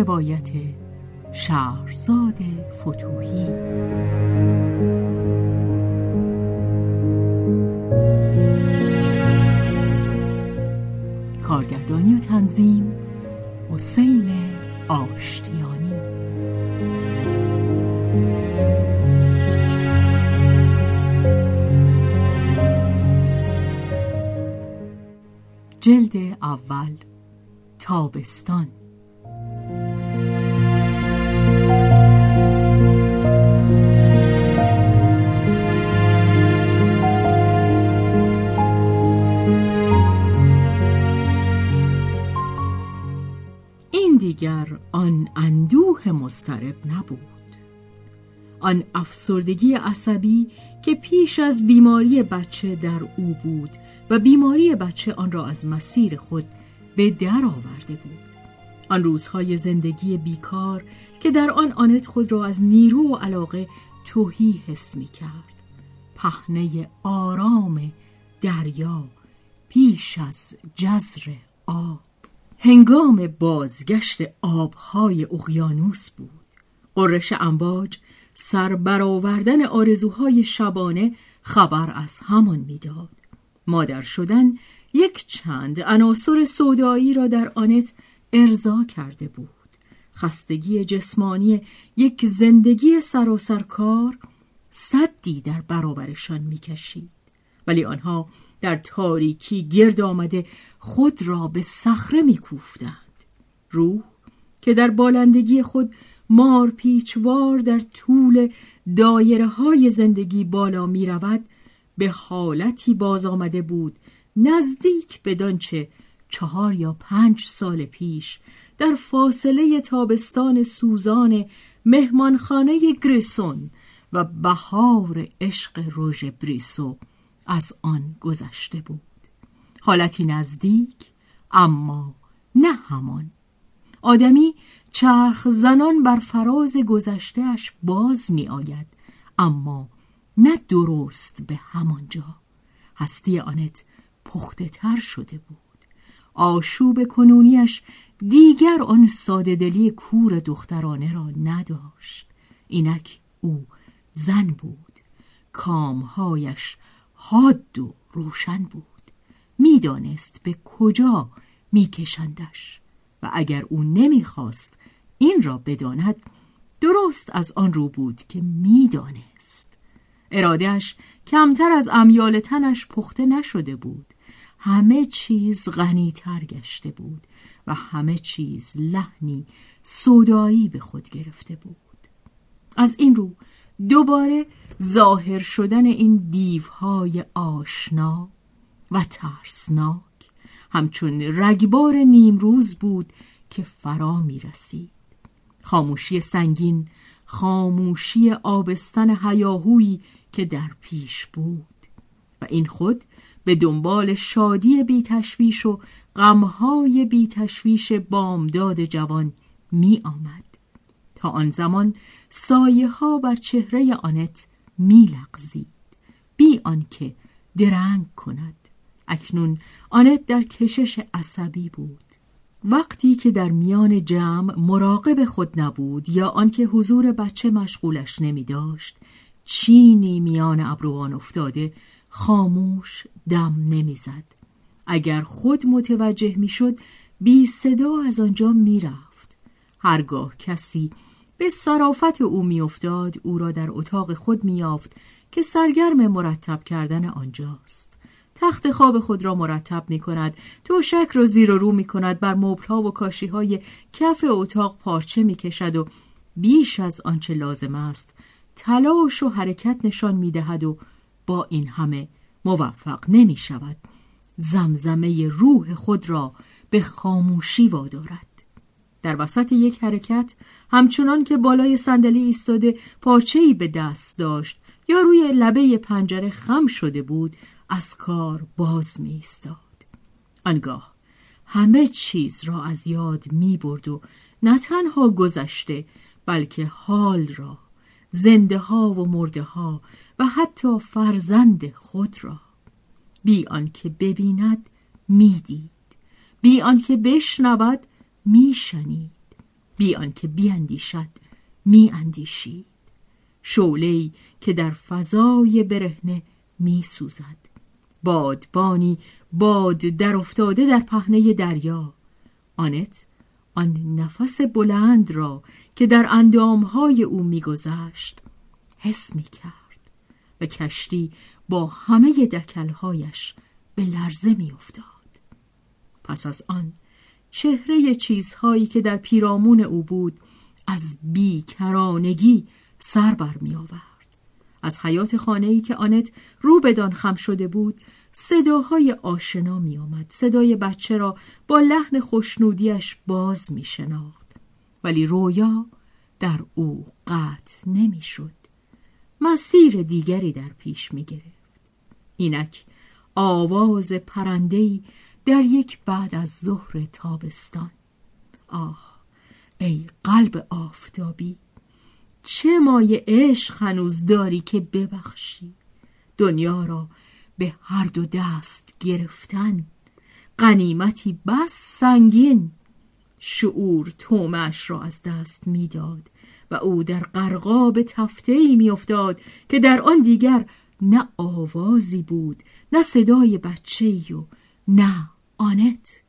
روایت شهرزاد فتوحی کارگردانی و تنظیم حسین آشتیانی. جلد اول تابستان. مسترب نبود. آن افسردگی عصبی که پیش از بیماری بچه در او بود و بیماری بچه آن را از مسیر خود به در آورده بود. آن روزهای زندگی بیکار که در آن آنت خود را از نیرو و علاقه توهی حس می کرد. پهنه آرام دریا پیش از جزر آب. هنگام بازگشت آبهای اقیانوس بود. قررش امواج سر برآوردن آرزوهای شبانه خبر از همان می‌داد. مادر شدن یک چند عناصر سودایی را در آنت ارضا کرده بود. خستگی جسمانی یک زندگی سراسر کار صدی در برابرشان می‌کشید. ولی آنها در تاریکی گرد آمده خود را به صخره میکوفتند. روح که در بالندگی خود مار پیچوار در طول دایره های زندگی بالا می رود به حالتی باز آمده بود نزدیک به دانچه چهار یا پنج سال پیش در فاصله تابستان سوزان مهمانخانه گریسون و بهار عشق روژ بریسو از آن گذشته بود. حالتی نزدیک اما نه همان. آدمی چرخ زنان بر فراز گذشتهش باز می آید اما نه درست به همان جا. هستی آنت پخته تر شده بود. آشوب کنونیش دیگر آن ساده دلی کور دخترانه را نداشت. اینک او زن بود. کامهایش حاد و روشن بود. می‌دانست به کجا میکشندش و اگر او نمی‌خواست این را بداند درست از آن رو بود که می‌دانست. ارادهش کمتر از امیال تنش پخته نشده بود. همه چیز غنیتر گشته بود و همه چیز لحنی سودایی به خود گرفته بود. از این رو دوباره ظاهر شدن این دیوهای آشنا و ترسناک. همچون رگبار نیمروز بود که فرا می رسید. خاموشی سنگین خاموشی آبستن هیاهویی که در پیش بود. و این خود به دنبال شادی بی تشویش و غمهای بی تشویش بامداد جوان می آمد. تا آن زمان سایه ها بر چهره آنت می لغزید. بی آنکه درنگ کند. اکنون آنت در کشش عصبی بود. وقتی که در میان جمع مراقب خود نبود یا آنکه حضور بچه مشغولش نمی داشت چینی میان ابروان افتاده خاموش دم نمی‌زد. اگر خود متوجه می‌شد بی صدا از آنجا می‌رفت. هرگاه کسی به صرافت او میافتاد او را در اتاق خود میافت که سرگرم مرتب کردن آنجاست. تخت خواب خود را مرتب می کند توشک را زیر و رو می کند بر مبلها و کاشی های کف اتاق پارچه می کشد و بیش از آنچه لازم است تلاش و حرکت نشان می دهد و با این همه موفق نمی شود زمزمه روح خود را به خاموشی وادارد. در وسط یک حرکت همچنان که بالای صندلی ایستاده پارچه‌ای به دست داشت یا روی لبه پنجره خم شده بود از کار باز می ایستاد. آنگاه همه چیز را از یاد می برد و نه تنها گذشته بلکه حال را زنده ها و مرده ها و حتی فرزند خود را. بی آنکه ببیند می‌دید. بی آنکه بشنود میشنید. بی آنکه بیاندیشد میاندیشید. شعله‌ای که در فضای برهنه میسوزد. بادبانی باد در افتاده در پهنه دریا آنت آن نفس بلند را که در اندامهای او میگذشت حس می کرد و کشتی با همه دکلهایش به لرزه می افتاد. پس از آن چهره چیزهایی که در پیرامون او بود از بیکرانگی سر بر می آورد. از حیات خانه‌ای که آنت رو بدان خم شده بود صداهای آشنا می آمد. صدای بچه را با لحن خوشنودیش باز می شناخت. ولی رویا در او قطع نمی شد. مسیر دیگری در پیش می گرفت. اینک آواز پرندهی در یک بعد از ظهر تابستان آه ای قلب آفتابی چه مایه عشق هنوز داری که ببخشی؟ دنیا را به هر دو دست گرفتن. قنیمتی بس سنگین. شعور تومش را از دست می‌داد و او در قرقاب تفته ای میافتاد که در آن دیگر نه آوازی بود نه صدای بچه و نه آنت.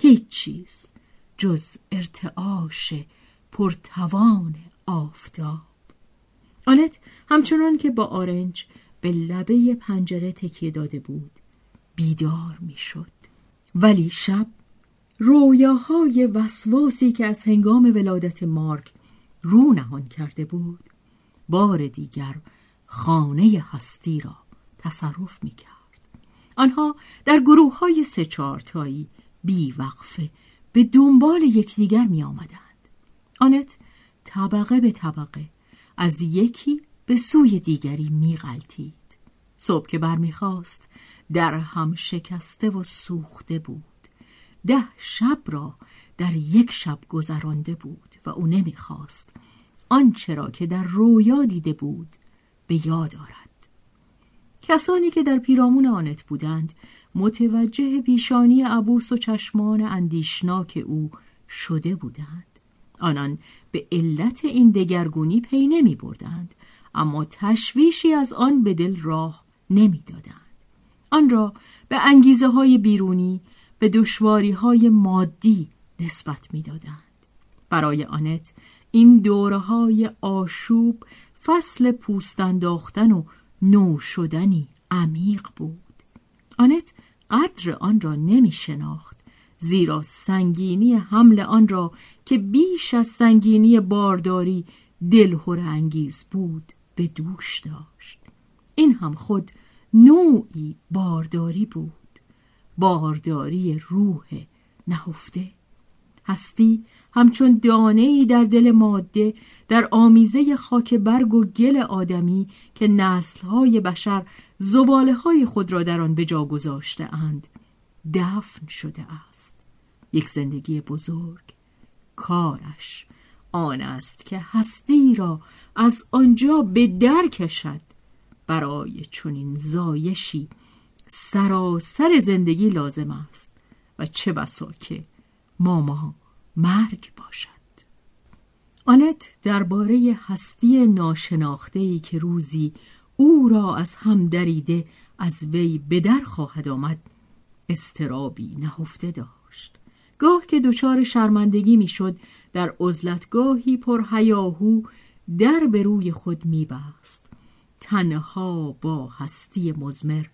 هیچ چیز جز ارتعاش پرتوان آفتاب آنت همچنان که با آرنج به لبه پنجره تکیه داده بود بیدار می‌شد ولی شب رویاهای وسواسی که از هنگام ولادت مارک رو نهان کرده بود بار دیگر خانه هستی را تصرف می کرد. آنها در گروه های سه چارتایی بی وقفه به دنبال یکدیگر می آمدند. آنت طبقه به طبقه از یکی به سوی دیگری می غلطید. صبح که برمیخواست در هم شکسته و سوخته بود. ده شب را در یک شب گذرانده بود و او نمی‌خواست آنچه را که در رویا دیده بود به یاد آرد. کسانی که در پیرامون آنت بودند متوجه پیشانی عبوس و چشمان اندیشناک او شده بودند آنان به علت این دگرگونی پی نمی بردند اما تشویشی از آن به دل راه نمی دادند. آن را به انگیزه های بیرونی به دشواری های مادی نسبت می دادند. برای آنت این دوره های آشوب فصل پوست انداختن و نو شدنی عمیق بود آنت قدر آن را نمی شناخت زیرا سنگینی حمل آن را که بیش از سنگینی بارداری دلهور انگیز بود به دوش داشت. این هم خود نوعی بارداری بود. بارداری روح نهفته. هستی همچون دانه در دل ماده در آمیزه خاک برگ و گل آدمی که نسلهای بشر زباله های خود را در آن به جا گذاشته اند دفن شده است. یک زندگی بزرگ. کارش آن است که هستی را از آنجا به در کشد. برای چنین زایشی سراسر زندگی لازم است و چه بسا که ماما مرگ باشد. آنت درباره هستی ناشناخته‌ای که روزی او را از هم دریده از وی به در خواهد آمد استرابی نهفته داشت گاه که دچار شرمندگی می‌شد در عزلتگاهی پر هیاهو در به روی خود میبست. تنها با هستی مزمر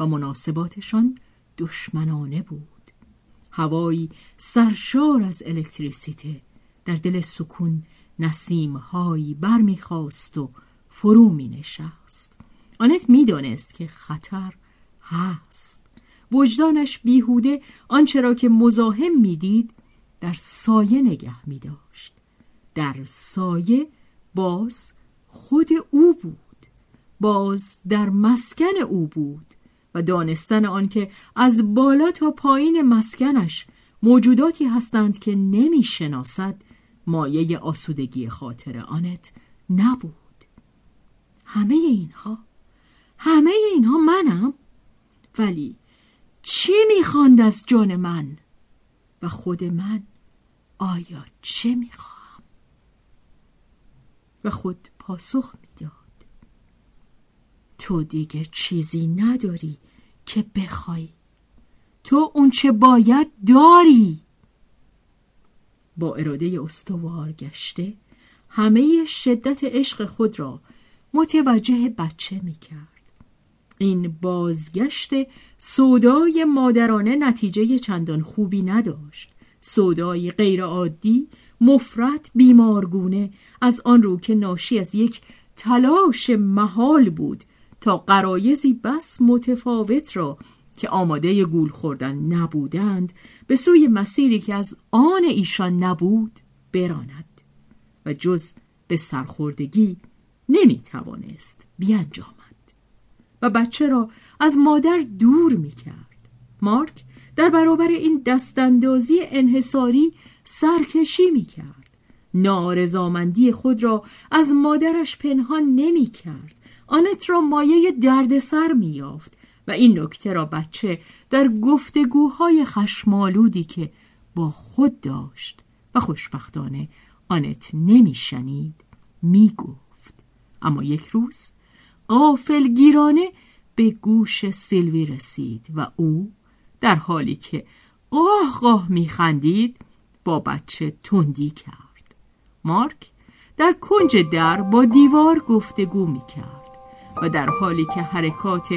و مناسباتشان دشمنانه بود. هوایی سرشار از الکتریسیته در دل سکون نسیمهایی برمیخواست و فرو می نشست آنت می‌دانست که خطر هست. وجدانش بیهوده آنچه را که مزاحم می‌دید در سایه نگه می داشت. در سایه باز خود او بود. باز در مسکن او بود و دانستن آنکه از بالا تا پایین مسکنش موجوداتی هستند که نمی‌شناسد مایه آسودگی خاطر آنت نبود. همه اینها همه اینها منم؟ ولی چی می‌خواند از جان من؟ و خود من آیا چه می‌خواهم؟ و خود پاسخ می‌داد. تو دیگه چیزی نداری که بخوای. تو اون چه باید داری. با اراده استوار گشته همه شدت عشق خود را متوجه بچه می کرد. این بازگشت سودای مادرانه نتیجه چندان خوبی نداشت. سودای غیرعادی مفرت بیمارگونه از آن رو که ناشی از یک تلاش محال بود تا قرایزی بس متفاوت را که آماده گول خوردن نبودند به سوی مسیری که از آن ایشان نبود براند و جز به سرخوردگی نمی توانست بیانجامد و بچه را از مادر دور می کرد مارک در برابر این دستاندازی انحصاری سرکشی می کرد نارضامندی خود را از مادرش پنهان نمی کرد آنت را مایه دردسر می یافت و این نکته را بچه در گفتگوهای خشمالودی که با خود داشت و خوشبختانه آنت نمیشنید می‌گفت. اما یک روز قافل گیرانه به گوش سیلوی رسید و او در حالی که قاه قاه میخندید با بچه تندی کرد. مارک در کنج در با دیوار گفتگو می‌کرد و در حالی که حرکات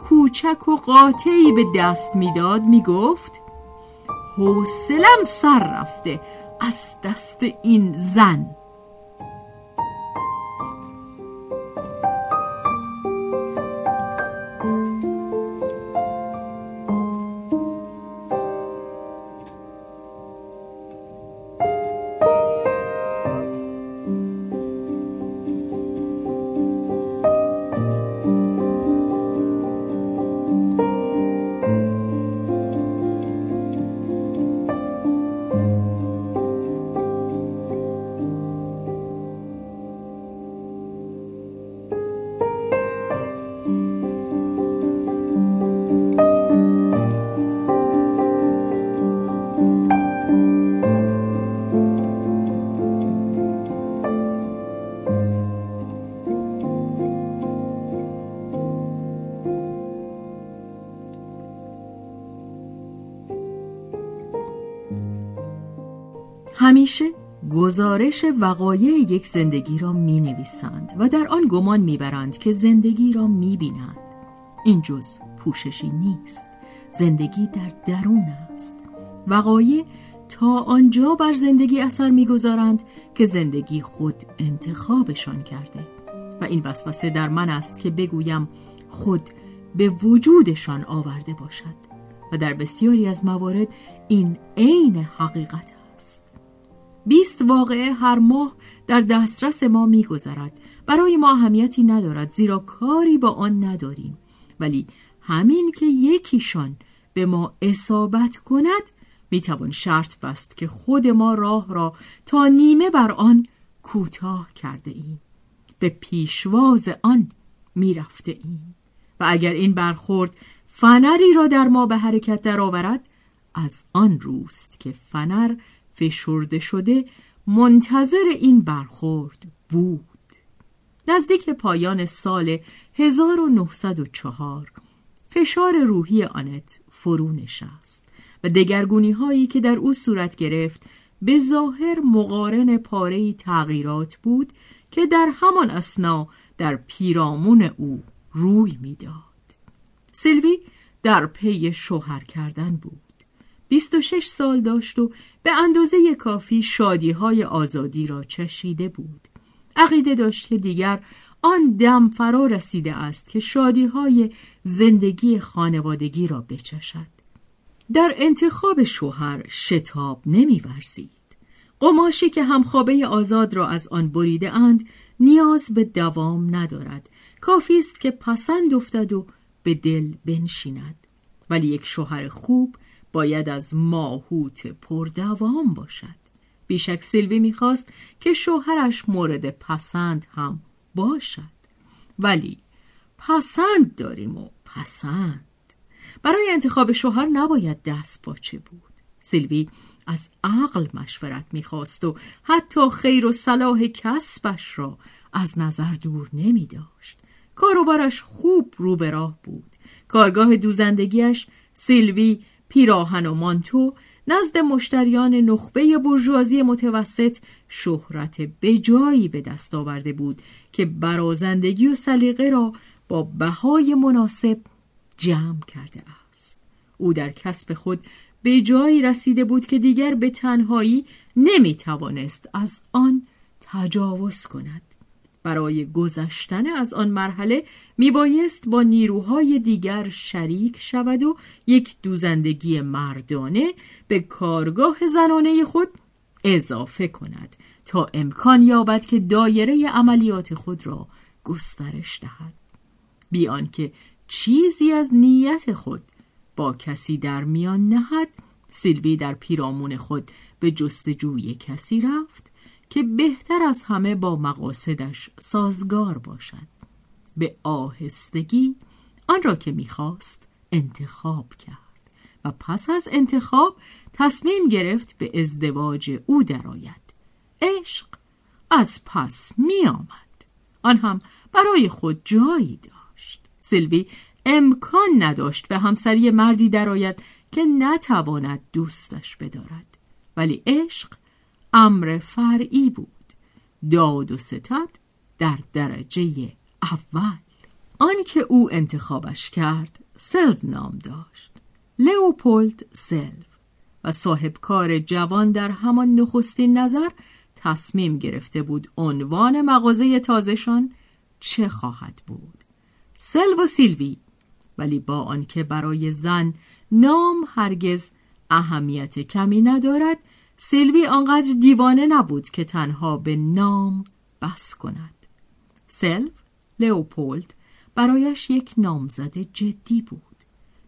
کوچک و قاطعی به دست می‌داد می‌گفت حوصلم سر رفته از دست این زن. گزارش وقایع یک زندگی را می نویسند و در آن گمان می برند که زندگی را می بینند. این جز پوششی نیست. زندگی در درون است. وقایع تا آنجا بر زندگی اثر می‌گذارند که زندگی خود انتخابشان کرده و این وسوسه در من است که بگویم خود به وجودشان آورده باشد و در بسیاری از موارد این عین حقیقت بیست واقعه هر ماه در دسترس ما میگذرد. برای ما اهمیتی ندارد زیرا کاری با آن نداریم. ولی همین که یکیشان به ما اصابت کند می‌توان شرط بست که خود ما راه را تا نیمه بر آن کوتاه کرده ایم. به پیشواز آن می‌رفته ایم. و اگر این برخورد فنری را در ما به حرکت درآورد از آن روست که فنر فشرده شده منتظر این برخورد بود نزدیک پایان سال 1904 فشار روحی آنت فرو نشست و دگرگونی هایی که در او صورت گرفت به ظاهر مقارن پاره تغییرات بود که در همان اسنا در پیرامون او روی می‌داد. سیلوی در پی شوهر کردن بود. 26 سال داشت و به اندازه کافی شادی های آزادی را چشیده بود. عقیده داشت که دیگر آن دم فرا رسیده است که شادی های زندگی خانوادگی را بچشد. در انتخاب شوهر شتاب نمیورزید. قماشی که همخوابه آزاد را از آن بریده اند نیاز به دوام ندارد. کافی است که پسند افتد و به دل بنشیند. ولی یک شوهر خوب باید از ماهوت پردوام باشد. بیشک سیلوی می‌خواست که شوهرش مورد پسند هم باشد. ولی پسند داریم و پسند. برای انتخاب شوهر نباید دست باچه بود. سیلوی از عقل مشورت می‌خواست و حتی خیر و صلاح کسبش را از نظر دور نمی داشت. کاروبارش خوب رو به راه بود. کارگاه دوزندگیش سیلوی پیراهن و مانتو نزد مشتریان نخبه برجوازی متوسط شهرت بجایی به دست آورده بود که برازندگی و سلیقه را با بهای مناسب جمع کرده است. او در کسب خود به جایی رسیده بود که دیگر به تنهایی نمی توانست از آن تجاوز کند. برای گذشتن از آن مرحله می بایست با نیروهای دیگر شریک شود و یک دوزندگی مردانه به کارگاه زنانه خود اضافه کند تا امکان یابد که دایره عملیات خود را گسترش دهد. بیان که چیزی از نیت خود با کسی در میان نهد سیلوی در پیرامون خود به جستجوی کسی رفت. که بهتر از همه با مقاصدش سازگار باشد. به آهستگی آن را که می‌خواست انتخاب کرد و پس از انتخاب تصمیم گرفت به ازدواج او درآید. عشق از پس می آمد. آن هم برای خود جایی داشت. سیلوی امکان نداشت به همسری مردی درآید که نتواند دوستش بدارد. ولی عشق امر فرعی بود. داد و ستد در درجه اول. آنکه او انتخابش کرد سلو نام داشت. لئوپولد سلو و صاحب کار جوان در همان نخستین نظر تصمیم گرفته بود عنوان مغازه تازهشان چه خواهد بود. سلو و سیلوی ولی با آنکه برای زن نام هرگز اهمیت کمی ندارد سیلوی آنقدر دیوانه نبود که تنها به نام بس کند. سلو لئوپولد برایش یک نامزد جدی بود.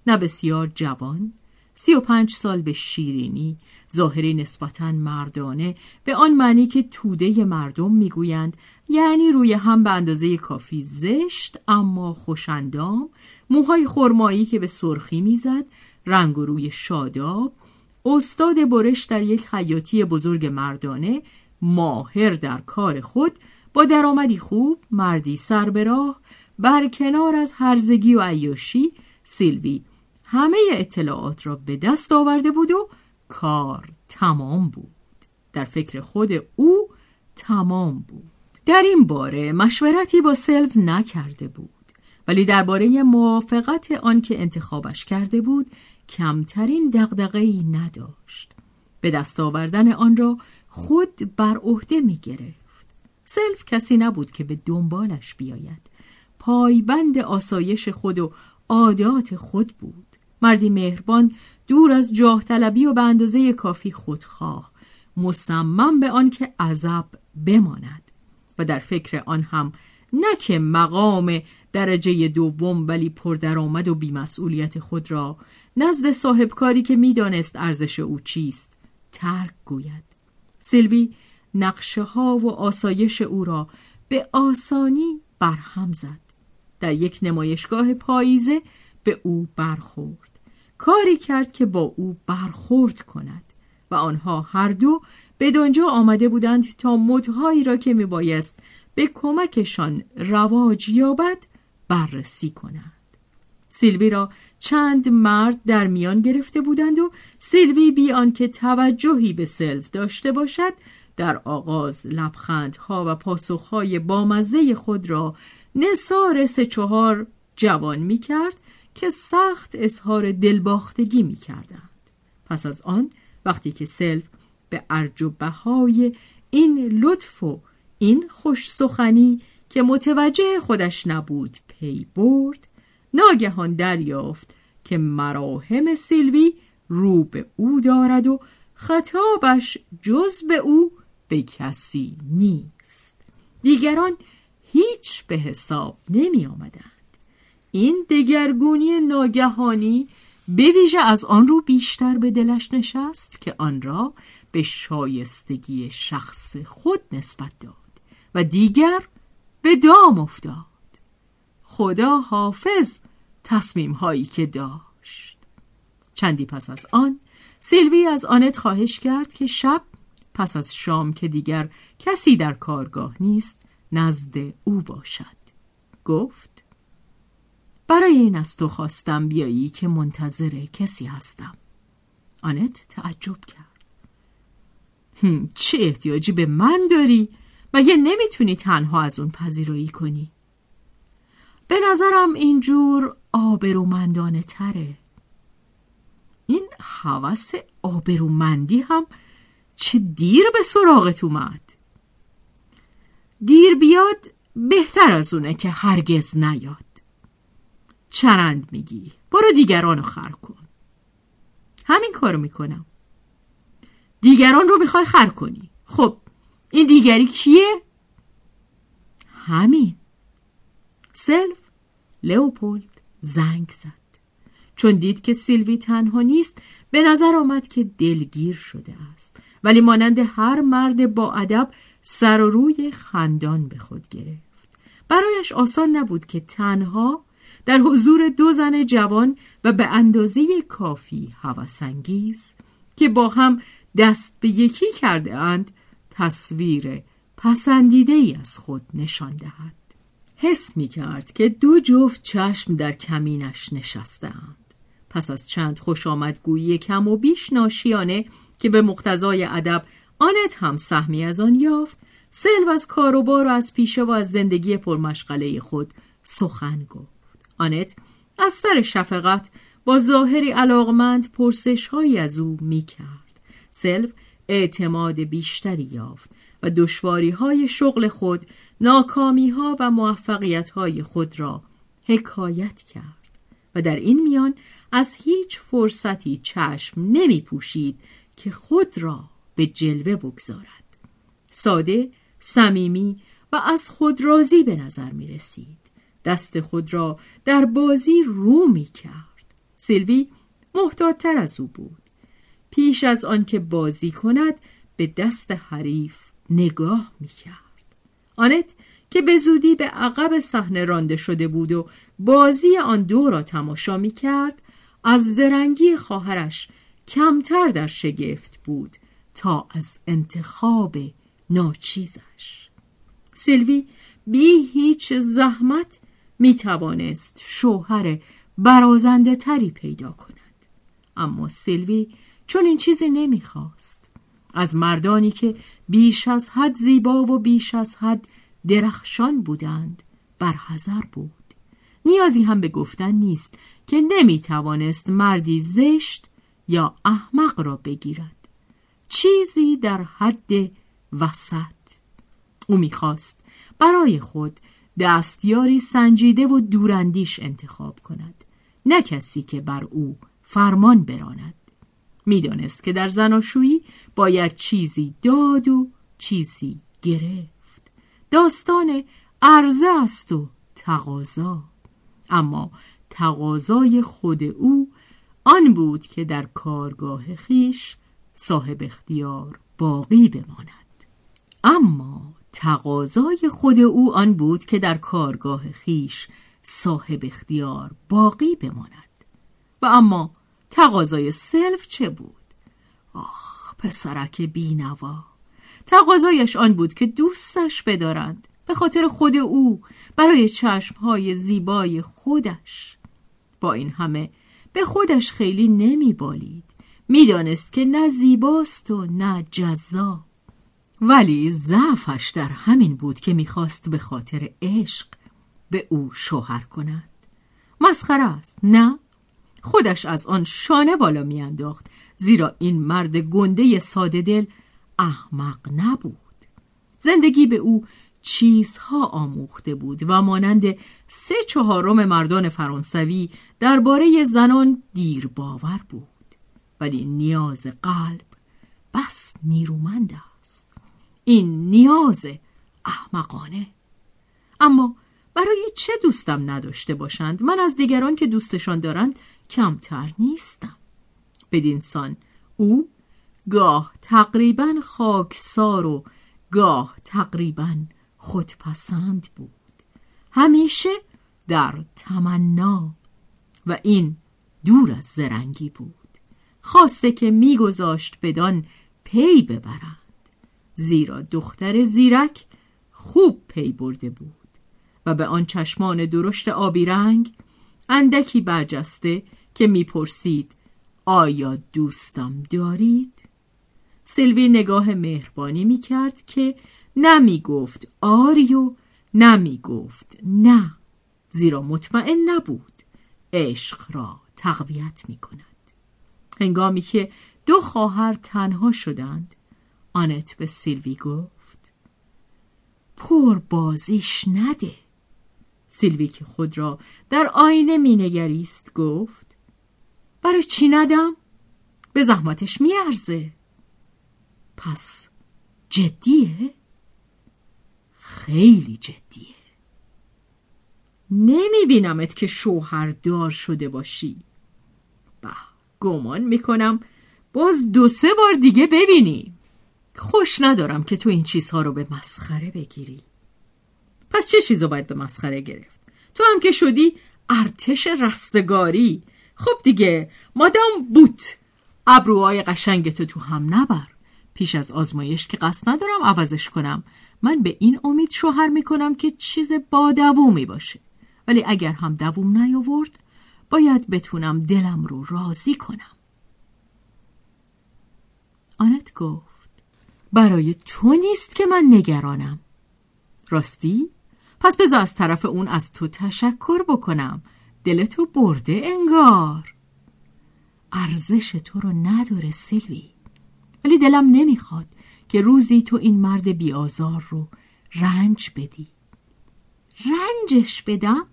نه بسیار جوان سی و پنج سال به شیرینی ظاهری نسبتا مردانه به آن معنی که توده مردم می‌گویند. یعنی روی هم به اندازه کافی زشت اما خوشندام موهای خرمایی که به سرخی می‌زد رنگ و روی شاداب استاد برش در یک خیاطی بزرگ مردانه ماهر در کار خود با درآمدی خوب مردی سر به راه بر کنار از هرزگی و عیاشی سیلوی همه اطلاعات را به دست آورده بود و کار تمام بود. در فکر خود او تمام بود. در این باره مشورتی با سلو نکرده بود ولی درباره موافقت آنکه انتخابش کرده بود کمترین دغدغه‌ای نداشت. به دست آوردن آن را خود بر عهده می گرفت سلف کسی نبود که به دنبالش بیاید. پایبند آسایش خود و عادات خود بود. مردی مهربان دور از جاه طلبی و به اندازه کافی خودخواه مصمم به آنکه عذب بماند. و در فکر آن هم نه که مقام درجه دوم ولی پردرآمد و بیمسئولیت خود را نزد صاحبکاری که می‌دانست ارزش او چیست. ترک گوید. سیلوی نقشه ها و آسایش او را به آسانی برهم زد. در یک نمایشگاه پاییزه به او برخورد. کاری کرد که با او برخورد کند و آنها هر دو به دنجا آمده بودند تا مدهایی را که میبایست به کمکشان رواج یابد بررسی کنند. سیلوی را چند مرد در میان گرفته بودند و سیلوی بی آنکه توجهی به سلف داشته باشد در آغاز لبخندها و پاسخهای بامزه خود را نثار سه چهار جوان می کرد که سخت اظهار دلباختگی می کردند. پس از آن وقتی که سلف به ارج و بهای این لطف و این خوش سخنی که متوجه خودش نبود پی برد ناگهان دریافت که مراهم سیلوی رو به او دارد و خطابش جز به او به کسی نیست. دیگران هیچ به حساب نمی آمدند. این دگرگونی ناگهانی به ویژه از آن رو بیشتر به دلش نشست که آن را به شایستگی شخص خود نسبت داد و دیگر به دام افتاد. خدا حافظ تصمیم هایی که داشت چندی پس از آن سیلوی از آنت خواهش کرد که شب پس از شام که دیگر کسی در کارگاه نیست نزد او باشد گفت برای این از تو خواستم بیایی که منتظر کسی هستم آنت تعجب کرد چه احتیاجی به من داری؟ مگه نمی‌تونی تنها از اون پذیرایی کنی؟ به نظرم اینجور آبرومندانه تره. این حوث آبرومندی هم چه دیر به سراغت اومد. دیر بیاد بهتر از اونه که هرگز نیاد. چرند میگی. برو دیگرانو خر کن. همین کارو می‌کنم. دیگران رو می‌خوای خر کنی. خب این دیگری کیه؟ همین. سلف. لئوپولد زنگ زد. چون دید که سیلوی تنها نیست به نظر آمد که دلگیر شده است. ولی مانند هر مرد با ادب سر و روی خندان به خود گرفت. برایش آسان نبود که تنها در حضور دو زن جوان و به اندازه کافی هوسانگیز که با هم دست به یکی کرده اند تصویر پسندیده ای از خود نشان دهد. حس می کرد که دو جفت چشم در کمینش نشستند. پس از چند خوش آمدگویی کم و بیش ناشیانه که به مقتضای ادب آنت هم سهمی از آن یافت سلو از کاروبار و از پیشه و از زندگی پرمشغله خود سخن گفت. آنت از سر شفقت با ظاهری علاقمند پرسش های از او می کرد. سلو اعتماد بیشتری یافت و دشواری های شغل خود ناکامی ها و موفقیت های خود را حکایت کرد و در این میان از هیچ فرصتی چشم نمی پوشید که خود را به جلوه بگذارد. ساده، صمیمی و از خود راضی به نظر می رسید دست خود را در بازی رو می کرد سیلوی محتاطتر از او بود. پیش از آنکه بازی کند به دست حریف نگاه می کرد آنت که به زودی به عقب صحنه رانده شده بود و بازی آن دو را تماشا می کرد از درنگی خواهرش کمتر در شگفت بود تا از انتخاب ناچیزش. سیلوی بی هیچ زحمت می توانست شوهر برازنده تری پیدا کند. اما سیلوی چون این چیزی نمی‌خواست. از مردانی که بیش از حد زیبا و بیش از حد درخشان بودند برحذر بود. نیازی هم به گفتن نیست که نمی توانست مردی زشت یا احمق را بگیرد. چیزی در حد وسط. او می‌خواست برای خود دستیاری سنجیده و دوراندیش انتخاب کند نه کسی که بر او فرمان براند. می‌دانست که در زناشویی باید چیزی داد و چیزی گرفت. داستان عرضه است و تقاضا. اما تقاضای خود او آن بود که در کارگاه خیش صاحب اختیار باقی بماند. اما تقاضای خود او آن بود که در کارگاه خیش صاحب اختیار باقی بماند. و اما تقاضای سلف چه بود؟ آخ پسرک بینوا. تقاضایش آن بود که دوستش بدارند به خاطر خود او برای چشمهای زیبای خودش. با این همه به خودش خیلی نمی بالید می‌دانست که نه زیباست و نه جذاب. ولی ضعفش در همین بود که می‌خواست به خاطر عشق به او شوهر کند. مسخره است نه؟ خودش از آن شانه بالا میانداخت زیرا این مرد گنده ساده دل احمق نبود. زندگی به او چیزها آموخته بود و مانند سه چهارم مردان فرانسوی درباره زنان دیر باور بود. ولی نیاز قلب بس نیرومند است. این نیاز احمقانه. اما برای چه دوستم نداشته باشند؟ من از دیگران که دوستشان دارند کمتر نیستم. بدینسان او گاه تقریبا خاکسار و گاه تقریبا خودپسند بود. همیشه در تمنا و این دور از زرنگی بود. خاصه که میگذاشت بدان پی ببرند. زیرا دختر زیرک خوب پی برده بود و به آن چشمان درشت آبی رنگ اندکی برجسته که می‌پرسید آیا دوستم دارید؟ سلوی نگاه مهربانی می‌کرد که نمی گفت آری و گفت نه زیرا مطمئن نبود عشق را تقویت می کند هنگامی که دو خواهر تنها شدند آنت به سیلوی گفت پر بازیش نده سیلوی که خود را در آینه مینگریست گفت برای چی ندم؟ به زحمتش میارزه. پس جدیه؟ خیلی جدیه. نمی بینمت که شوهردار شده باشی. به گمان می‌کنم باز دو سه بار دیگه ببینی. خوش ندارم که تو این چیزها رو به مسخره بگیری. پس چه چیزو باید به مسخره گرفت؟ تو هم که شدی ارتش رستگاری. خب دیگه مادام بوت. ابروهای قشنگتو تو هم نبر. پیش از آزمایش که قصد ندارم عوضش کنم. من به این امید شوهر می‌کنم که چیز با دوومی باشه. ولی اگر هم دووم نیاورد باید بتونم دلم رو راضی کنم. آنت گفت برای تو نیست که من نگرانم. راستی؟ پس بذار از طرف اون از تو تشکر بکنم. دلتو برده انگار. ارزش تو رو نداره سیلوی ولی دلم نمی‌خواد که روزی تو این مرد بیازار رو رنج بدی. رنجش بدم؟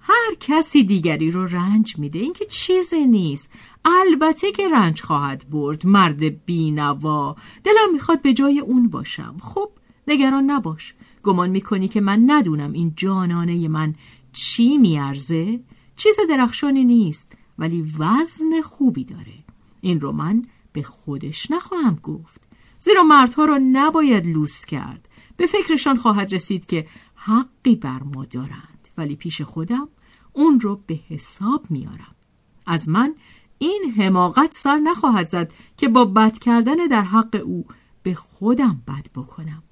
هر کسی دیگری رو رنج میده این که چیزی نیست. البته که رنج خواهد برد مرد بینوا. دلم می‌خواد به جای اون باشم. خب نگران نباش. گمان می‌کنی که من ندونم این جانانه من چی میارزه؟ چیز درخشانی نیست ولی وزن خوبی داره. این رو من به خودش نخواهم گفت. زیرا مردها را نباید لوس کرد. به فکرشان خواهد رسید که حقی بر ما دارند. ولی پیش خودم اون رو به حساب میارم. از من این حماقت سر نخواهد زد که با بد کردن در حق او به خودم بد بکنم.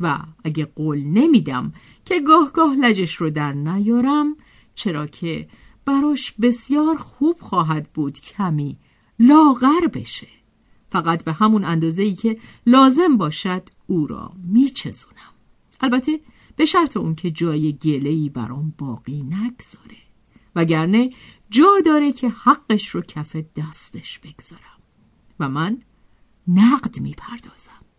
و اگه قول نمیدم که گاه گاه لجش رو در نیارم چرا که براش بسیار خوب خواهد بود کمی لاغر بشه. فقط به همون اندازه ای که لازم باشد او را میچزونم البته به شرط اون که جای گلهی برام باقی نگذاره وگرنه جا داره که حقش رو کف دستش بگذارم و من نقد می‌پردازم.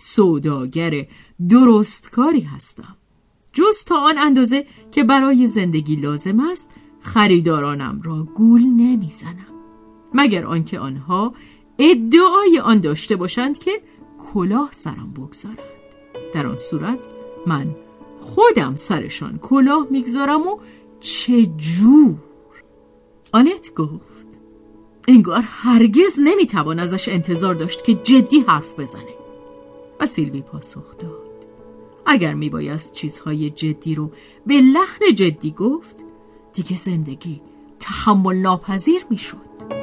سوداگر درستکاری هستم. جز تا آن اندازه که برای زندگی لازم است خریدارانم را گول نمی‌زنم. مگر آنکه آنها ادعای آن داشته باشند که کلاه سرم بگذارند. در آن صورت من خودم سرشان کلاه می‌گذارم و جور؟ آنت گفت انگار هرگز نمی‌توان ازش انتظار داشت که جدی حرف بزنه. و سیلوی پاسخ داد. اگر میبایست چیزهای جدی رو به لحن جدی گفت دیگه زندگی تحمل ناپذیر می‌شد.